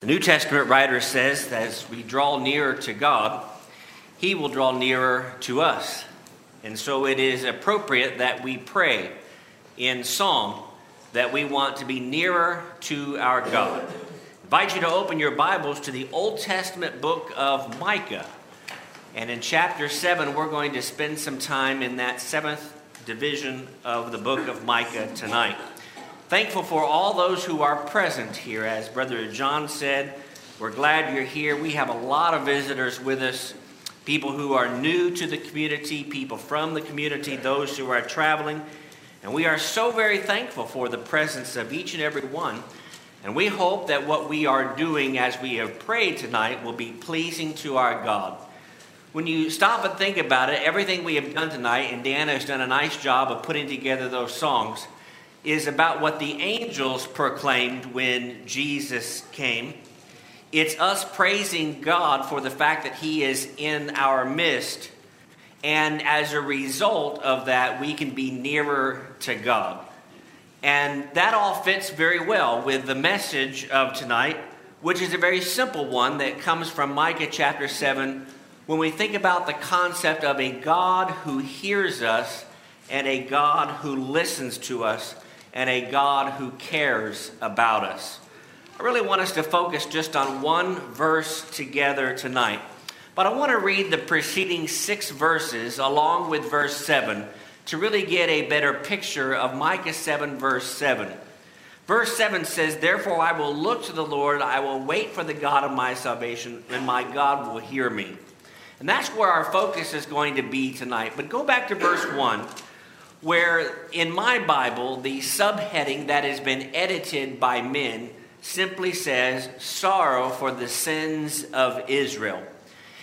The New Testament writer says that as we draw nearer to God, He will draw nearer to us. And so it is appropriate that we pray in song that we want to be nearer to our God. I invite you to open your Bibles to the Old Testament book of Micah. And in chapter 7, we're going to spend some time in that seventh division of the book of Micah tonight. Thankful for all those who are present here. As Brother John said, we're glad you're here. We have a lot of visitors with us people who are new to the community, people from the community, those who are traveling. And we are so very thankful for the presence of each and every one. And we hope that what we are doing as we have prayed tonight will be pleasing to our God. When you stop and think about it, everything we have done tonight, and Dan has done a nice job of putting together those songs is about what the angels proclaimed when Jesus came. It's us praising God for the fact that He is in our midst. And as a result of that, we can be nearer to God. And that all fits very well with the message of tonight, which is a very simple one that comes from Micah chapter 7 when we think about the concept of a God who hears us and a God who listens to us and a God who cares about us. I really want us to focus just on one verse together tonight. But I want to read the preceding six verses along with verse 7 to really get a better picture of Micah 7, verse 7. Verse 7 says, Therefore I will look to the Lord, I will wait for the God of my salvation, and my God will hear me. And that's where our focus is going to be tonight. But go back to verse 1 where in my Bible, the subheading that has been edited by men simply says, Sorrow for the sins of Israel.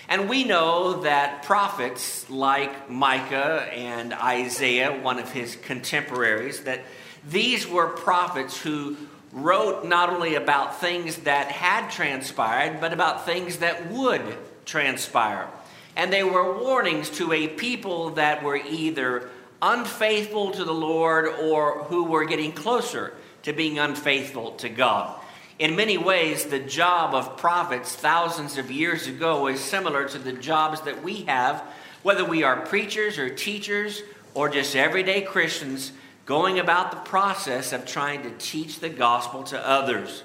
And we know that prophets like Micah and Isaiah, one of his contemporaries, that these were prophets who wrote not only about things that had transpired, but about things that would transpire. And they were warnings to a people that were either unfaithful to the Lord or who were getting closer to being unfaithful to God. In many ways, the job of prophets thousands of years ago is similar to the jobs that we have, whether we are preachers or teachers or just everyday Christians going about the process of trying to teach the gospel to others.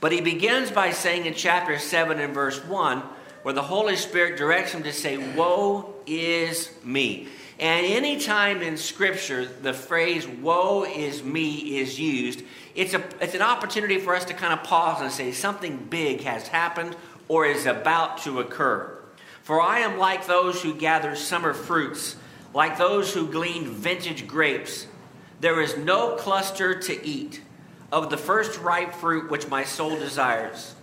But he begins by saying in chapter 7 and verse 1, where the Holy Spirit directs him to say, Woe is me. And anytime in Scripture the phrase woe is me is used, it's, a, it's an opportunity for us to kind of pause and say something big has happened or is about to occur. For I am like those who gather summer fruits, like those who glean vintage grapes. There is no cluster to eat of the first ripe fruit which my soul desires.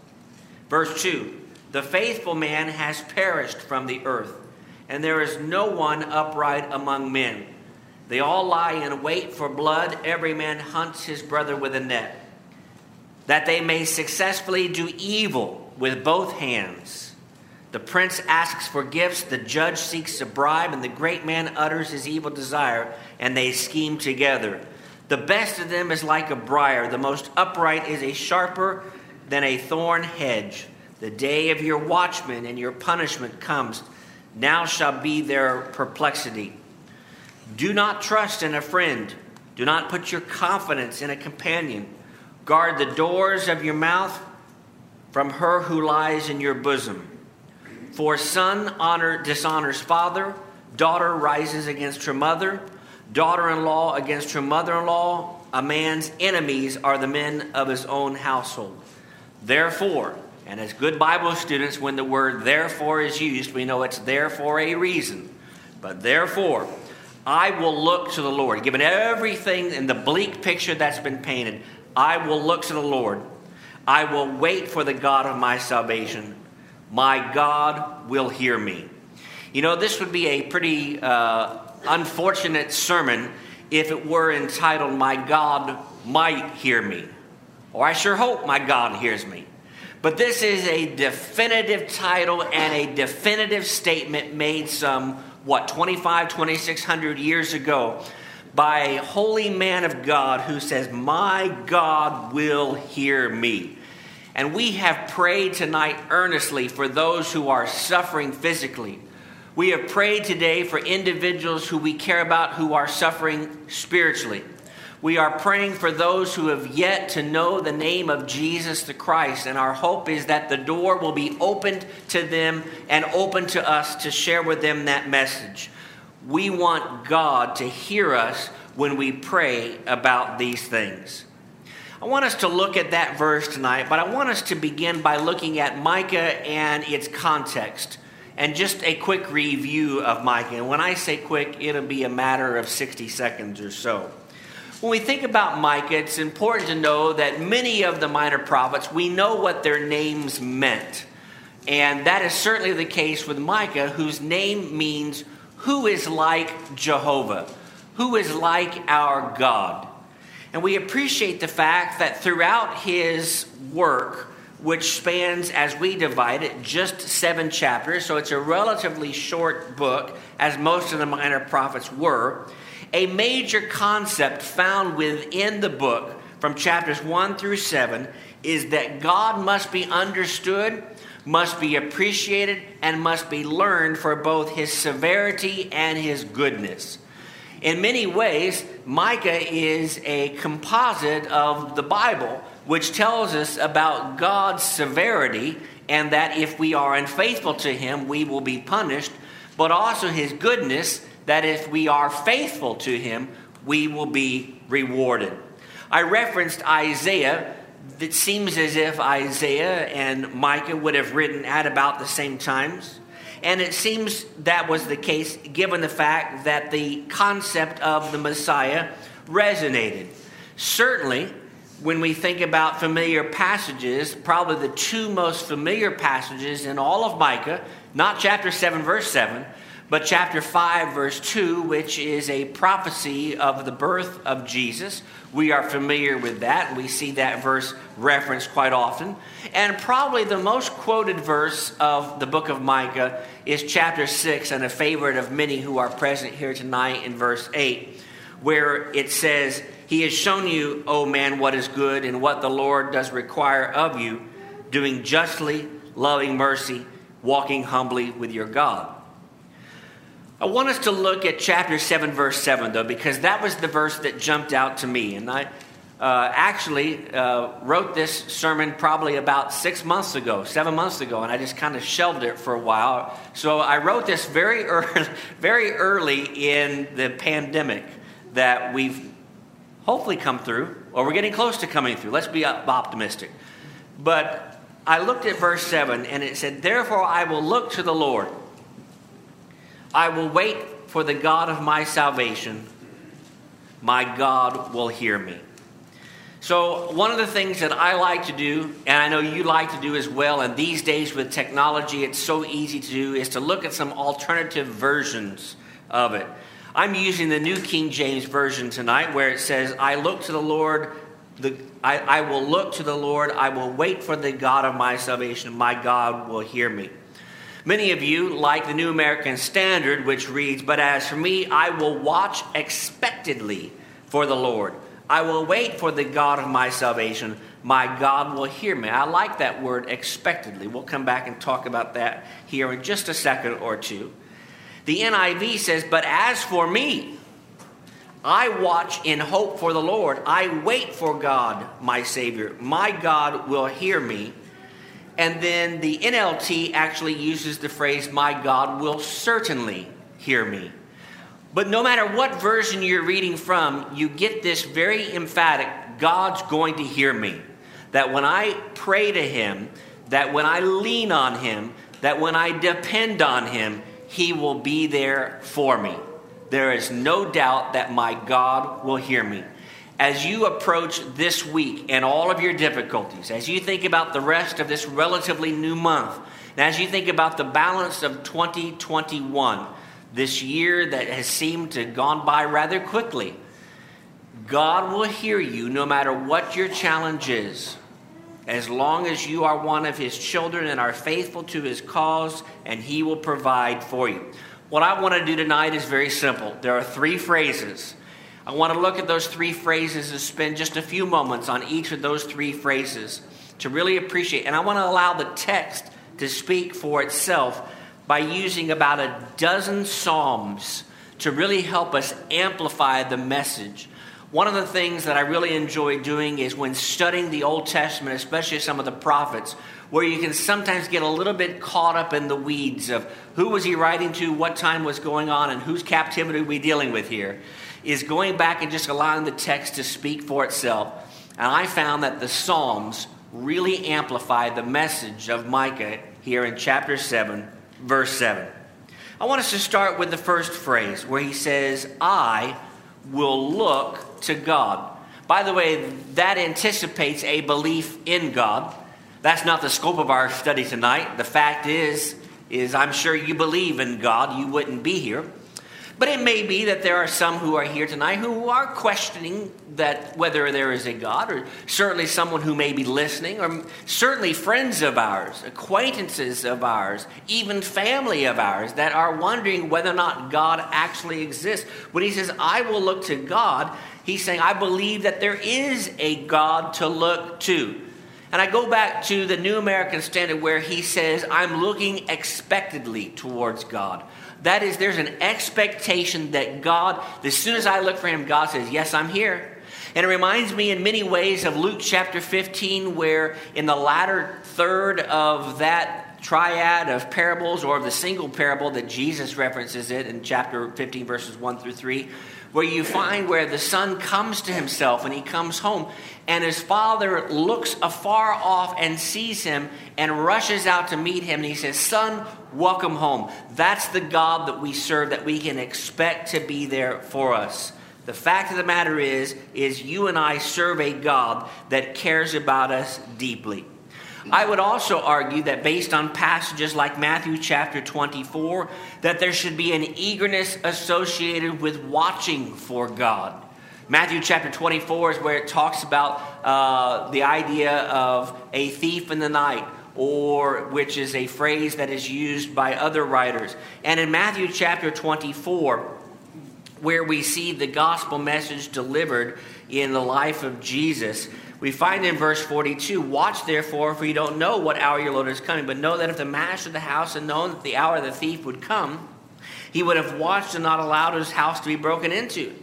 Verse 2 The faithful man has perished from the earth and there is no one upright among men. They all lie in wait for blood, every man hunts his brother with a net, that they may successfully do evil with both hands. The prince asks for gifts, the judge seeks a bribe, and the great man utters his evil desire, and they scheme together. The best of them is like a briar, the most upright is a sharper than a thorn hedge. The day of your watchman and your punishment comes now shall be their perplexity. Do not trust in a friend. Do not put your confidence in a companion. Guard the doors of your mouth from her who lies in your bosom. For son honor dishonors father, daughter rises against her mother, daughter-in-law against her mother-in-law. A man's enemies are the men of his own household. Therefore, and as good Bible students, when the word therefore is used, we know it's there for a reason. But therefore, I will look to the Lord. Given everything in the bleak picture that's been painted, I will look to the Lord. I will wait for the God of my salvation. My God will hear me. You know, this would be a pretty uh, unfortunate sermon if it were entitled, My God Might Hear Me. Or I sure hope my God hears me. But this is a definitive title and a definitive statement made some, what, 25, 2600 years ago by a holy man of God who says, My God will hear me. And we have prayed tonight earnestly for those who are suffering physically. We have prayed today for individuals who we care about who are suffering spiritually. We are praying for those who have yet to know the name of Jesus the Christ, and our hope is that the door will be opened to them and open to us to share with them that message. We want God to hear us when we pray about these things. I want us to look at that verse tonight, but I want us to begin by looking at Micah and its context. And just a quick review of Micah. And when I say quick, it'll be a matter of 60 seconds or so. When we think about Micah, it's important to know that many of the minor prophets, we know what their names meant. And that is certainly the case with Micah, whose name means who is like Jehovah, who is like our God. And we appreciate the fact that throughout his work, which spans, as we divide it, just seven chapters, so it's a relatively short book, as most of the minor prophets were a major concept found within the book from chapters 1 through 7 is that God must be understood, must be appreciated, and must be learned for both his severity and his goodness. In many ways, Micah is a composite of the Bible, which tells us about God's severity and that if we are unfaithful to him, we will be punished, but also his goodness that if we are faithful to him, we will be rewarded. I referenced Isaiah. It seems as if Isaiah and Micah would have written at about the same times. And it seems that was the case given the fact that the concept of the Messiah resonated. Certainly, when we think about familiar passages, probably the two most familiar passages in all of Micah, not chapter 7, verse 7, but chapter 5, verse 2, which is a prophecy of the birth of Jesus. We are familiar with that. We see that verse referenced quite often. And probably the most quoted verse of the book of Micah is chapter 6, and a favorite of many who are present here tonight in verse 8, where it says, He has shown you, O man, what is good and what the Lord does require of you, doing justly, loving mercy, walking humbly with your God. I want us to look at chapter 7, verse 7, though, because that was the verse that jumped out to me. And I uh, actually uh, wrote this sermon probably about six months ago, seven months ago, and I just kind of shelved it for a while. So I wrote this very early, very early in the pandemic that we've hopefully come through, or we're getting close to coming through. Let's be optimistic. But I looked at verse 7, and it said, Therefore I will look to the Lord I will wait for the God of my salvation. My God will hear me. So, one of the things that I like to do, and I know you like to do as well, and these days with technology, it's so easy to do, is to look at some alternative versions of it. I'm using the New King James Version tonight where it says, I look to the Lord, the, I, I will look to the Lord, I will wait for the God of my salvation, my God will hear me. Many of you like the New American Standard, which reads, But as for me, I will watch expectedly for the Lord. I will wait for the God of my salvation. My God will hear me. I like that word expectedly. We'll come back and talk about that here in just a second or two. The NIV says, But as for me, I watch in hope for the Lord. I wait for God, my Savior. My God will hear me. And then the NLT actually uses the phrase, My God will certainly hear me. But no matter what version you're reading from, you get this very emphatic God's going to hear me. That when I pray to Him, that when I lean on Him, that when I depend on Him, He will be there for me. There is no doubt that my God will hear me as you approach this week and all of your difficulties, as you think about the rest of this relatively new month, and as you think about the balance of 2021, this year that has seemed to have gone by rather quickly, God will hear you no matter what your challenge is, as long as you are one of His children and are faithful to His cause, and He will provide for you. What I want to do tonight is very simple. There are three phrases I want to look at those three phrases and spend just a few moments on each of those three phrases. to really appreciate. And I want to allow the text to speak for itself by using about a dozen Psalms to really help us amplify the message. One of the things that I really enjoy doing is when studying the Old Testament, especially some of the prophets, where you can sometimes get a little bit caught up in the weeds of who was he writing to, what time was going on, and whose captivity are we dealing with here, is going back and just allowing the text to speak for itself. And I found that the Psalms really amplify the message of Micah here in chapter 7, verse 7. I want us to start with the first phrase where he says, I will look to God. By the way, that anticipates a belief in God. That's not the scope of our study tonight. The fact is, is I'm sure you believe in God, you wouldn't be here. But it may be that there are some who are here tonight who are questioning that whether there is a God, or certainly someone who may be listening, or certainly friends of ours, acquaintances of ours, even family of ours that are wondering whether or not God actually exists. When he says, I will look to God, he's saying, I believe that there is a God to look to. And I go back to the New American Standard where he says, I'm looking expectedly towards God. That is, there's an expectation that God, as soon as I look for Him, God says, Yes, I'm here. And it reminds me in many ways of Luke chapter 15, where in the latter third of that triad of parables or of the single parable that Jesus references it in chapter 15, verses 1 through 3, where you find where the son comes to himself and he comes home and his father looks afar off and sees him and rushes out to meet him and he says son welcome home. That's the god that we serve that we can expect to be there for us. The fact of the matter is is you and i serve a god that cares about us deeply I would also argue that based on passages like Matthew chapter 24, that there should be an eagerness associated with watching for God. Matthew chapter 24 is where it talks about uh, the idea of a thief in the night, or which is a phrase that is used by other writers. And in Matthew chapter 24, where we see the gospel message delivered in the life of Jesus, we find in verse 42 Watch therefore, for you don't know what hour your Lord is coming, but know that if the master of the house had known that the hour of the thief would come, he would have watched and not allowed his house to be broken into.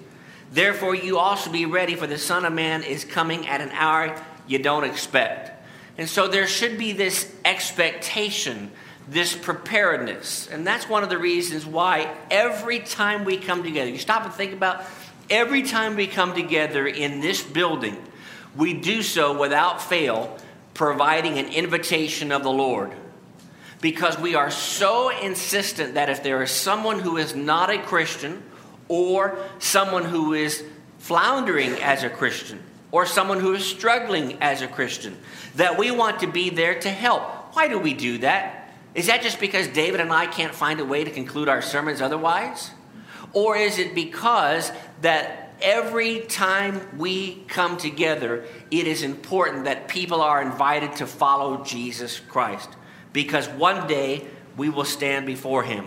Therefore, you also be ready, for the Son of Man is coming at an hour you don't expect. And so there should be this expectation, this preparedness. And that's one of the reasons why every time we come together, you stop and think about every time we come together in this building, we do so without fail, providing an invitation of the Lord. Because we are so insistent that if there is someone who is not a Christian, or someone who is floundering as a Christian, or someone who is struggling as a Christian, that we want to be there to help. Why do we do that? Is that just because David and I can't find a way to conclude our sermons otherwise? Or is it because that every time we come together, it is important that people are invited to follow Jesus Christ? Because one day we will stand before him.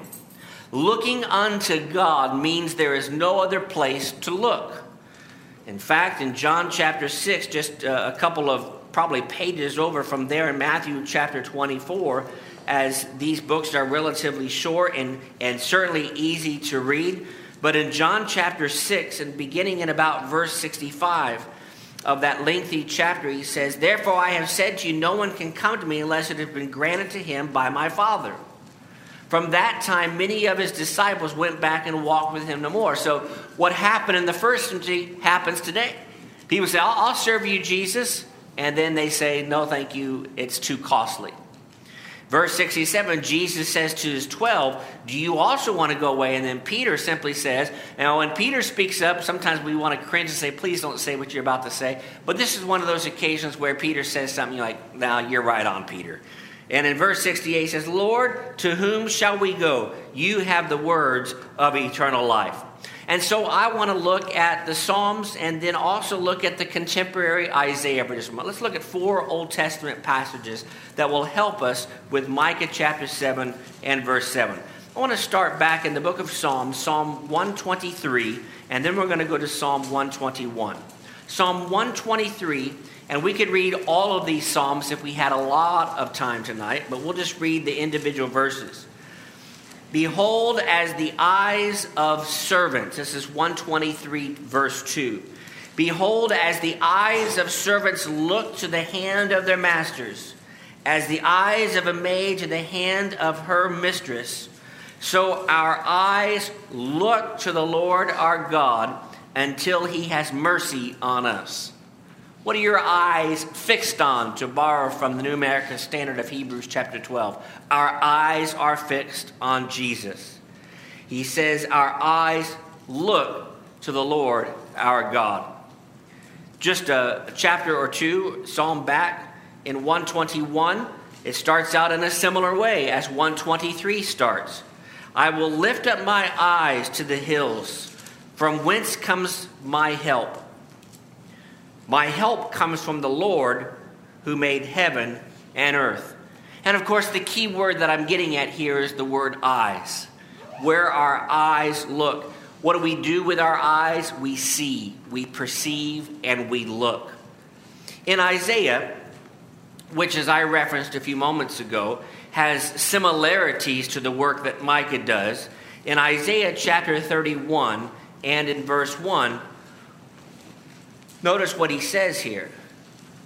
Looking unto God means there is no other place to look. In fact, in John chapter 6, just uh, a couple of probably pages over from there in Matthew chapter 24, as these books are relatively short and, and certainly easy to read. But in John chapter 6, and beginning in about verse 65 of that lengthy chapter, he says, Therefore I have said to you, no one can come to me unless it has been granted to him by my Father. From that time, many of his disciples went back and walked with him no more. So, what happened in the first century happens today. People say, I'll, I'll serve you, Jesus. And then they say, No, thank you, it's too costly. Verse 67, Jesus says to his 12, Do you also want to go away? And then Peter simply says, Now, when Peter speaks up, sometimes we want to cringe and say, Please don't say what you're about to say. But this is one of those occasions where Peter says something like, Now, you're right on, Peter. And in verse 68 he says, Lord, to whom shall we go? You have the words of eternal life. And so I want to look at the Psalms and then also look at the contemporary Isaiah for just a moment. Let's look at four Old Testament passages that will help us with Micah chapter 7 and verse 7. I want to start back in the book of Psalms, Psalm 123, and then we're going to go to Psalm 121. Psalm 123 And we could read all of these Psalms if we had a lot of time tonight, but we'll just read the individual verses. Behold, as the eyes of servants, this is 123, verse 2. Behold, as the eyes of servants look to the hand of their masters, as the eyes of a maid to the hand of her mistress, so our eyes look to the Lord our God until he has mercy on us. What are your eyes fixed on, to borrow from the New American Standard of Hebrews, chapter 12? Our eyes are fixed on Jesus. He says, Our eyes look to the Lord our God. Just a chapter or two, Psalm back in 121, it starts out in a similar way as 123 starts. I will lift up my eyes to the hills. From whence comes my help? My help comes from the Lord who made heaven and earth. And of course, the key word that I'm getting at here is the word eyes. Where our eyes look. What do we do with our eyes? We see, we perceive, and we look. In Isaiah, which, as I referenced a few moments ago, has similarities to the work that Micah does, in Isaiah chapter 31 and in verse 1, Notice what he says here.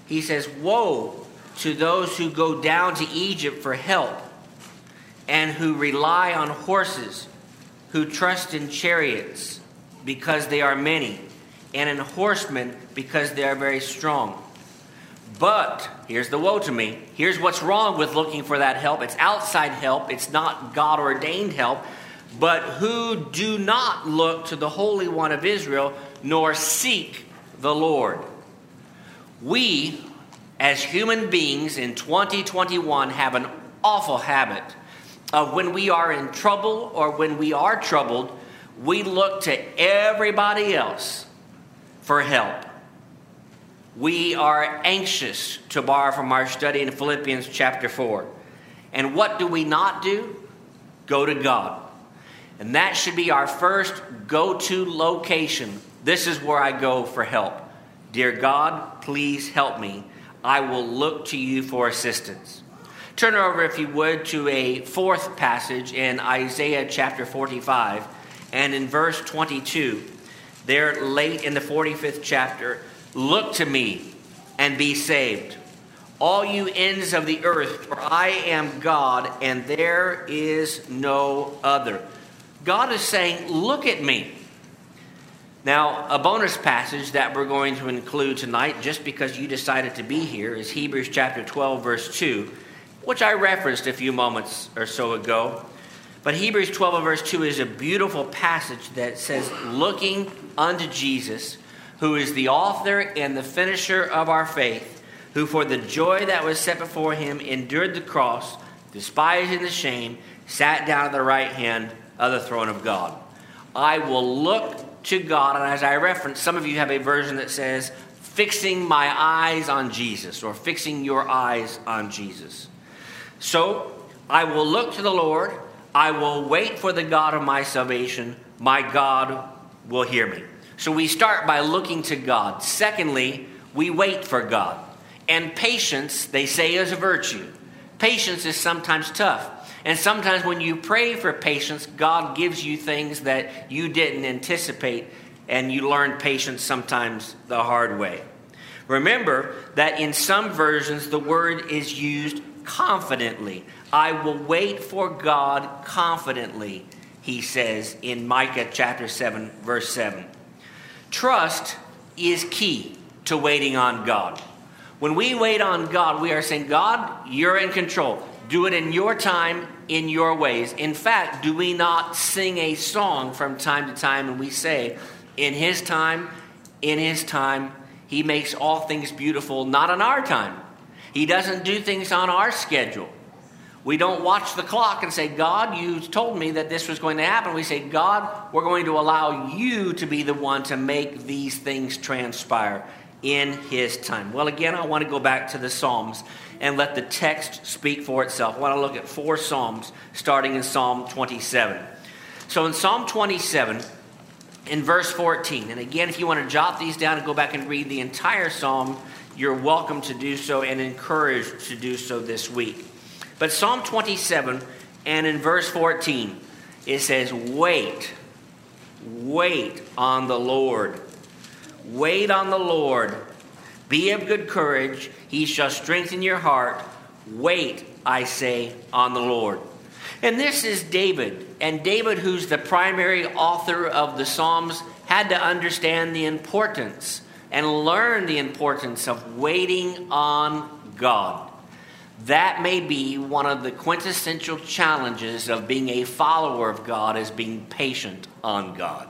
He says, Woe to those who go down to Egypt for help and who rely on horses, who trust in chariots because they are many, and in horsemen because they are very strong. But here's the woe to me. Here's what's wrong with looking for that help. It's outside help, it's not God ordained help. But who do not look to the Holy One of Israel, nor seek the Lord. We, as human beings in 2021, have an awful habit of when we are in trouble or when we are troubled, we look to everybody else for help. We are anxious to borrow from our study in Philippians chapter 4. And what do we not do? Go to God. And that should be our first go to location this is where I go for help. Dear God, please help me. I will look to you for assistance. Turn over, if you would, to a fourth passage in Isaiah chapter 45 and in verse 22. There, late in the 45th chapter, look to me and be saved. All you ends of the earth, for I am God and there is no other. God is saying, Look at me. Now, a bonus passage that we're going to include tonight, just because you decided to be here, is Hebrews chapter 12, verse 2, which I referenced a few moments or so ago. But Hebrews 12, verse 2 is a beautiful passage that says, Looking unto Jesus, who is the author and the finisher of our faith, who for the joy that was set before him endured the cross, despising the shame, sat down at the right hand of the throne of God. I will look to God. And as I referenced, some of you have a version that says, fixing my eyes on Jesus, or fixing your eyes on Jesus. So I will look to the Lord. I will wait for the God of my salvation. My God will hear me. So we start by looking to God. Secondly, we wait for God. And patience, they say, is a virtue. Patience is sometimes tough. And sometimes when you pray for patience, God gives you things that you didn't anticipate, and you learn patience sometimes the hard way. Remember that in some versions, the word is used confidently. I will wait for God confidently, he says in Micah chapter 7, verse 7. Trust is key to waiting on God. When we wait on God, we are saying, God, you're in control. Do it in your time, in your ways. In fact, do we not sing a song from time to time and we say, In His time, in His time, He makes all things beautiful, not on our time. He doesn't do things on our schedule. We don't watch the clock and say, God, you told me that this was going to happen. We say, God, we're going to allow you to be the one to make these things transpire in His time. Well, again, I want to go back to the Psalms and let the text speak for itself. I want to look at four Psalms, starting in Psalm 27. So in Psalm 27, in verse 14, and again, if you want to jot these down and go back and read the entire Psalm, you're welcome to do so and encouraged to do so this week. But Psalm 27 and in verse 14, it says, Wait, wait on the Lord. Wait on the Lord. Be of good courage. He shall strengthen your heart. Wait, I say, on the Lord. And this is David. And David, who's the primary author of the Psalms, had to understand the importance and learn the importance of waiting on God. That may be one of the quintessential challenges of being a follower of God is being patient on God.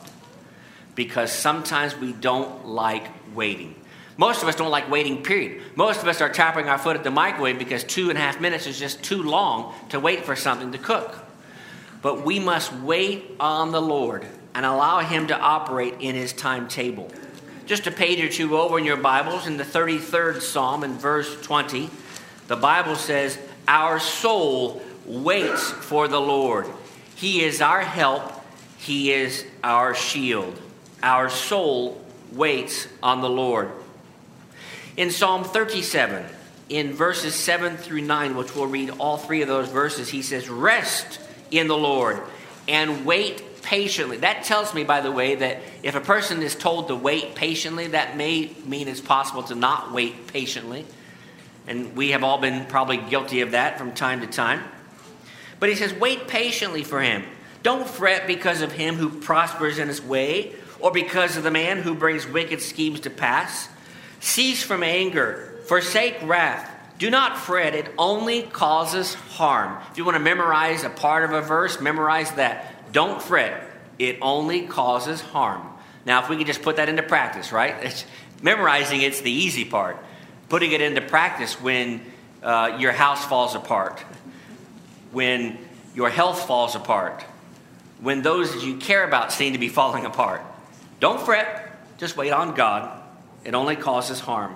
Because sometimes we don't like waiting. Most of us don't like waiting, period. Most of us are tapping our foot at the microwave because two and a half minutes is just too long to wait for something to cook. But we must wait on the Lord and allow Him to operate in His timetable. Just a page or two over in your Bibles, in the 33rd Psalm, in verse 20, the Bible says, Our soul waits for the Lord. He is our help, He is our shield. Our soul waits on the Lord. In Psalm 37, in verses 7 through 9, which we'll read all three of those verses, he says, Rest in the Lord and wait patiently. That tells me, by the way, that if a person is told to wait patiently, that may mean it's possible to not wait patiently. And we have all been probably guilty of that from time to time. But he says, Wait patiently for him. Don't fret because of him who prospers in his way, or because of the man who brings wicked schemes to pass. Cease from anger, forsake wrath. Do not fret, it only causes harm. If you want to memorize a part of a verse, memorize that. Don't fret, it only causes harm. Now, if we could just put that into practice, right? It's, memorizing it's the easy part. Putting it into practice when uh, your house falls apart, when your health falls apart, when those you care about seem to be falling apart. Don't fret, just wait on God it only causes harm.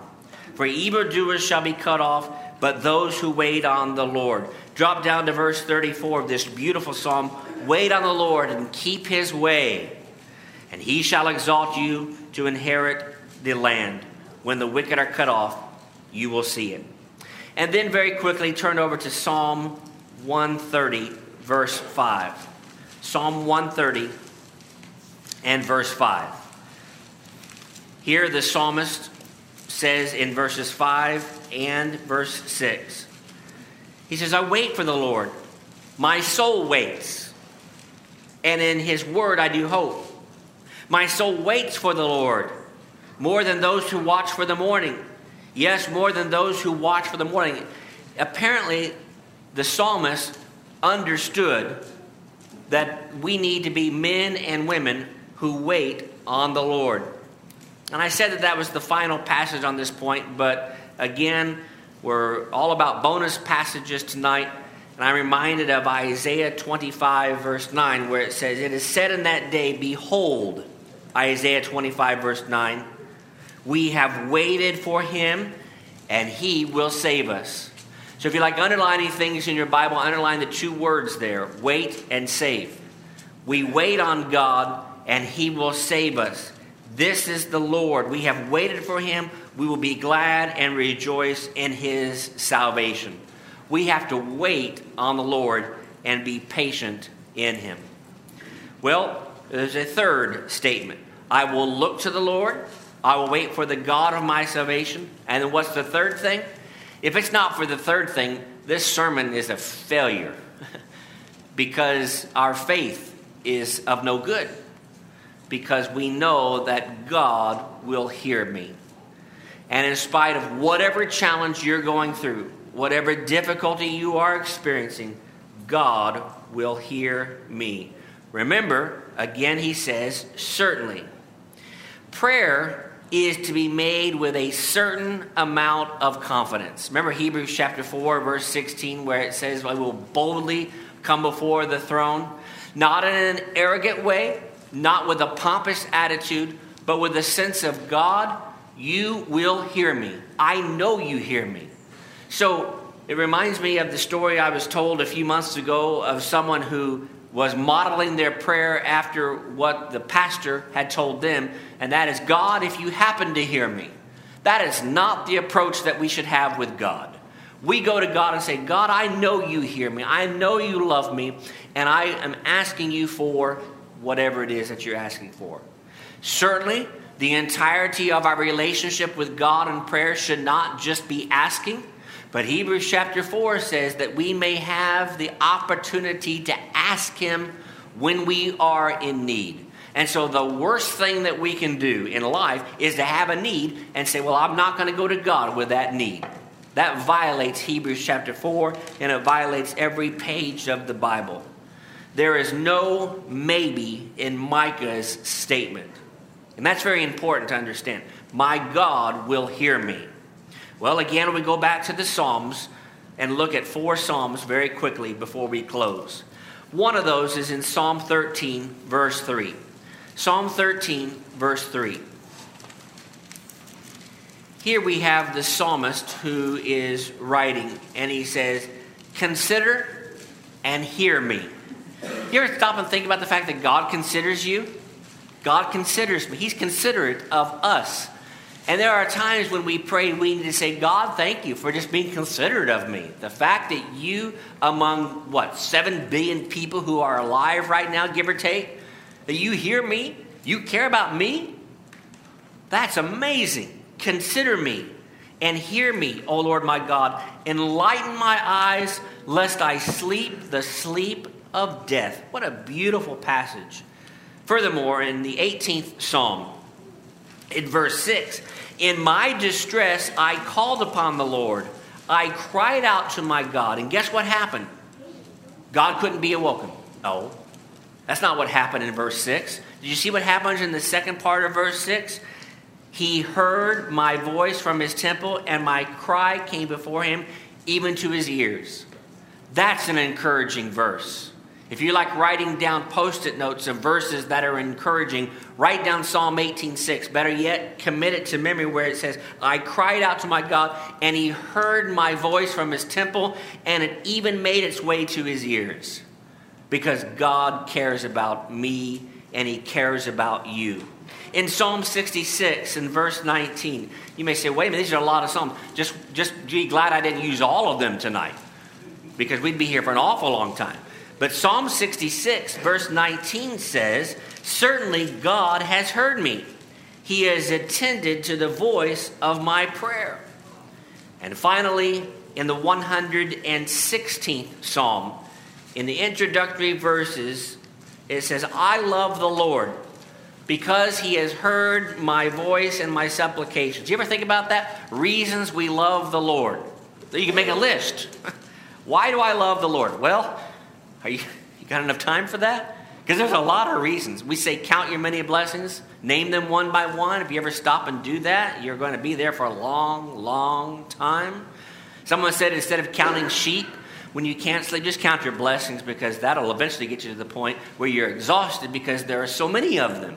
For evildoers shall be cut off, but those who wait on the Lord. Drop down to verse 34 of this beautiful psalm. Wait on the Lord and keep his way, and he shall exalt you to inherit the land. When the wicked are cut off, you will see it. And then very quickly turn over to Psalm 130, verse 5. Psalm 130 and verse 5. Here, the psalmist says in verses 5 and verse 6 He says, I wait for the Lord. My soul waits. And in his word I do hope. My soul waits for the Lord more than those who watch for the morning. Yes, more than those who watch for the morning. Apparently, the psalmist understood that we need to be men and women who wait on the Lord. And I said that that was the final passage on this point, but again, we're all about bonus passages tonight. And I'm reminded of Isaiah 25, verse 9, where it says, It is said in that day, Behold, Isaiah 25, verse 9, we have waited for him, and he will save us. So if you like underlining things in your Bible, underline the two words there wait and save. We wait on God, and he will save us. This is the Lord. We have waited for him. We will be glad and rejoice in his salvation. We have to wait on the Lord and be patient in him. Well, there's a third statement I will look to the Lord. I will wait for the God of my salvation. And then what's the third thing? If it's not for the third thing, this sermon is a failure because our faith is of no good because we know that God will hear me. And in spite of whatever challenge you're going through, whatever difficulty you are experiencing, God will hear me. Remember, again, he says, certainly. Prayer is to be made with a certain amount of confidence. Remember Hebrews chapter 4, verse 16, where it says, I will boldly come before the throne, not in an arrogant way not with a pompous attitude, but with a sense of God, you will hear me. I know you hear me. So it reminds me of the story I was told a few months ago of someone who was modeling their prayer after what the pastor had told them, and that is God, if you happen to hear me. That is not the approach that we should have with God. We go to God and say, God, I know you hear me. I know you love me. And I am asking you for whatever it is that you're asking for. Certainly, the entirety of our relationship with God and prayer should not just be asking, but Hebrews chapter 4 says that we may have the opportunity to ask Him when we are in need. And so, the worst thing that we can do in life is to have a need and say, Well, I'm not going to go to God with that need. That violates Hebrews chapter 4 and it violates every page of the Bible. There is no maybe in Micah's statement. And that's very important to understand. My God will hear me. Well, again, we go back to the Psalms and look at four Psalms very quickly before we close. One of those is in Psalm 13, verse 3. Psalm 13, verse 3. Here we have the psalmist who is writing, and he says, Consider and hear me. You ever stop and think about the fact that God considers you? God considers me. He's considerate of us. And there are times when we pray, we need to say, God, thank you for just being considerate of me. The fact that you, among what, seven billion people who are alive right now, give or take, that you hear me, you care about me, that's amazing. Consider me and hear me, O Lord my God. Enlighten my eyes, lest I sleep the sleep of death. What a beautiful passage. Furthermore, in the 18th Psalm, in verse 6, in my distress I called upon the Lord. I cried out to my God. And guess what happened? God couldn't be awoken. No. That's not what happened in verse 6. Did you see what happens in the second part of verse 6? He heard my voice from his temple, and my cry came before him, even to his ears. That's an encouraging verse. If you like writing down post it notes of verses that are encouraging, write down Psalm 18:6. Better yet, commit it to memory where it says, I cried out to my God, and he heard my voice from his temple, and it even made its way to his ears. Because God cares about me, and he cares about you. In Psalm 66 and verse 19, you may say, wait a minute, these are a lot of Psalms. Just, just be glad I didn't use all of them tonight because we'd be here for an awful long time. But Psalm 66, verse 19 says, Certainly God has heard me. He has attended to the voice of my prayer. And finally, in the 116th Psalm, in the introductory verses, it says, I love the Lord because he has heard my voice and my supplications. You ever think about that? Reasons we love the Lord. You can make a list. Why do I love the Lord? Well, are you, you got enough time for that? Because there's a lot of reasons. We say, count your many blessings, name them one by one. If you ever stop and do that, you're going to be there for a long, long time. Someone said instead of counting sheep, when you can't sleep, just count your blessings because that'll eventually get you to the point where you're exhausted because there are so many of them.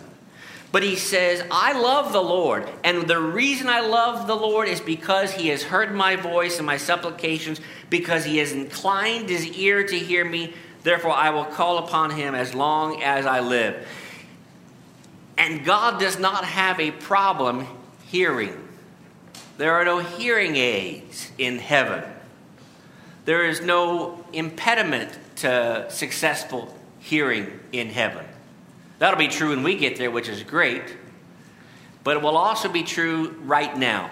But he says, I love the Lord. And the reason I love the Lord is because he has heard my voice and my supplications, because he has inclined his ear to hear me. Therefore, I will call upon him as long as I live. And God does not have a problem hearing. There are no hearing aids in heaven. There is no impediment to successful hearing in heaven. That'll be true when we get there, which is great. But it will also be true right now,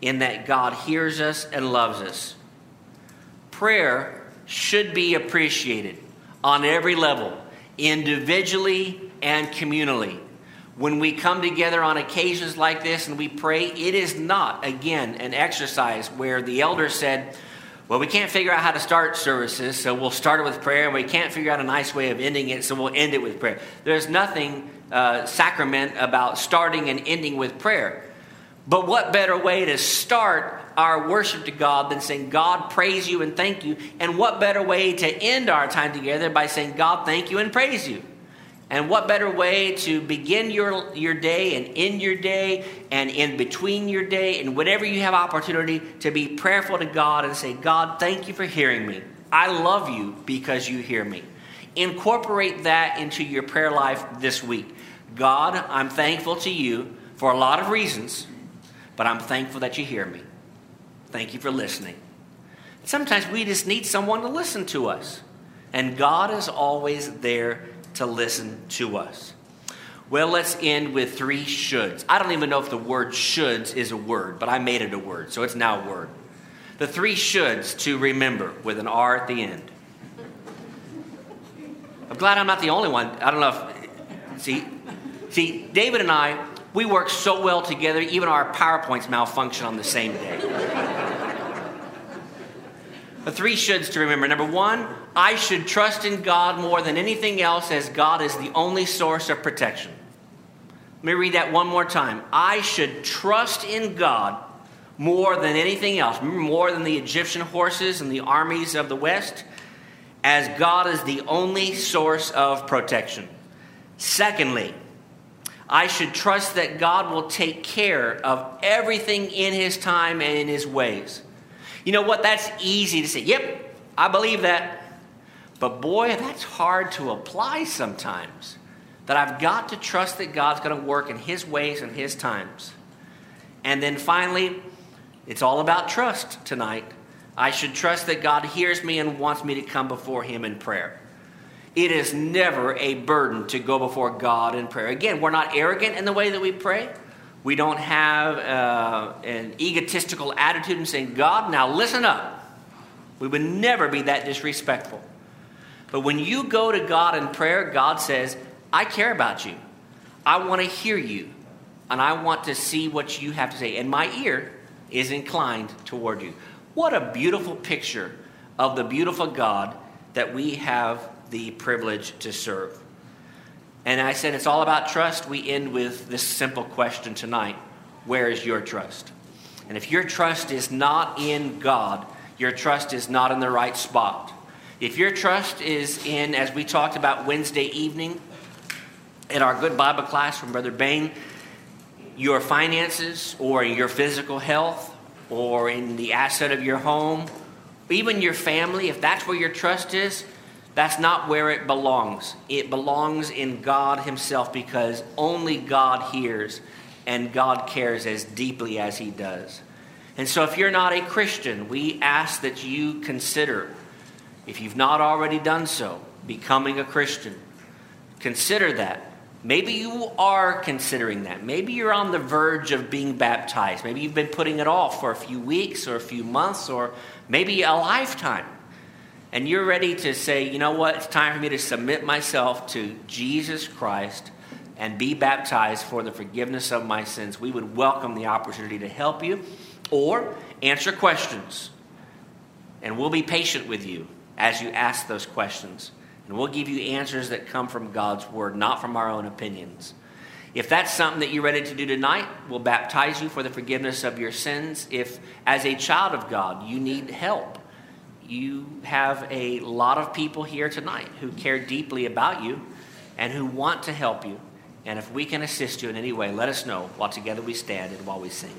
in that God hears us and loves us. Prayer should be appreciated on every level, individually and communally. When we come together on occasions like this and we pray, it is not, again, an exercise where the elder said, well, we can't figure out how to start services, so we'll start it with prayer, and we can't figure out a nice way of ending it, so we'll end it with prayer. There's nothing uh, sacrament about starting and ending with prayer. But what better way to start our worship to God than saying, God, praise you and thank you? And what better way to end our time together by saying, God, thank you and praise you? And what better way to begin your, your day and end your day and in between your day and whatever you have opportunity to be prayerful to God and say, God, thank you for hearing me. I love you because you hear me. Incorporate that into your prayer life this week. God, I'm thankful to you for a lot of reasons, but I'm thankful that you hear me. Thank you for listening. Sometimes we just need someone to listen to us, and God is always there to listen to us. Well, let's end with three shoulds. I don't even know if the word shoulds is a word, but I made it a word, so it's now a word. The three shoulds to remember with an R at the end. I'm glad I'm not the only one. I don't know if, see, see, David and I, we work so well together, even our PowerPoints malfunction on the same day. the three shoulds to remember. Number one, I should trust in God more than anything else, as God is the only source of protection. Let me read that one more time. I should trust in God more than anything else, more than the Egyptian horses and the armies of the West, as God is the only source of protection. Secondly, I should trust that God will take care of everything in His time and in His ways. You know what? That's easy to say. Yep, I believe that. But boy, that's hard to apply sometimes. That I've got to trust that God's going to work in His ways and His times. And then finally, it's all about trust tonight. I should trust that God hears me and wants me to come before Him in prayer. It is never a burden to go before God in prayer. Again, we're not arrogant in the way that we pray. We don't have uh, an egotistical attitude and saying, God, now listen up. We would never be that disrespectful. But when you go to God in prayer, God says, I care about you. I want to hear you. And I want to see what you have to say. And my ear is inclined toward you. What a beautiful picture of the beautiful God that we have the privilege to serve. And I said it's all about trust. We end with this simple question tonight Where is your trust? And if your trust is not in God, your trust is not in the right spot. If your trust is in, as we talked about Wednesday evening in our good Bible class from Brother Bain, your finances or your physical health or in the asset of your home, even your family, if that's where your trust is, that's not where it belongs. It belongs in God Himself because only God hears and God cares as deeply as He does. And so, if you're not a Christian, we ask that you consider, if you've not already done so, becoming a Christian. Consider that. Maybe you are considering that. Maybe you're on the verge of being baptized. Maybe you've been putting it off for a few weeks or a few months or maybe a lifetime. And you're ready to say, you know what? It's time for me to submit myself to Jesus Christ and be baptized for the forgiveness of my sins. We would welcome the opportunity to help you or answer questions. And we'll be patient with you as you ask those questions. And we'll give you answers that come from God's word, not from our own opinions. If that's something that you're ready to do tonight, we'll baptize you for the forgiveness of your sins. If, as a child of God, you need help, you have a lot of people here tonight who care deeply about you and who want to help you. And if we can assist you in any way, let us know while together we stand and while we sing.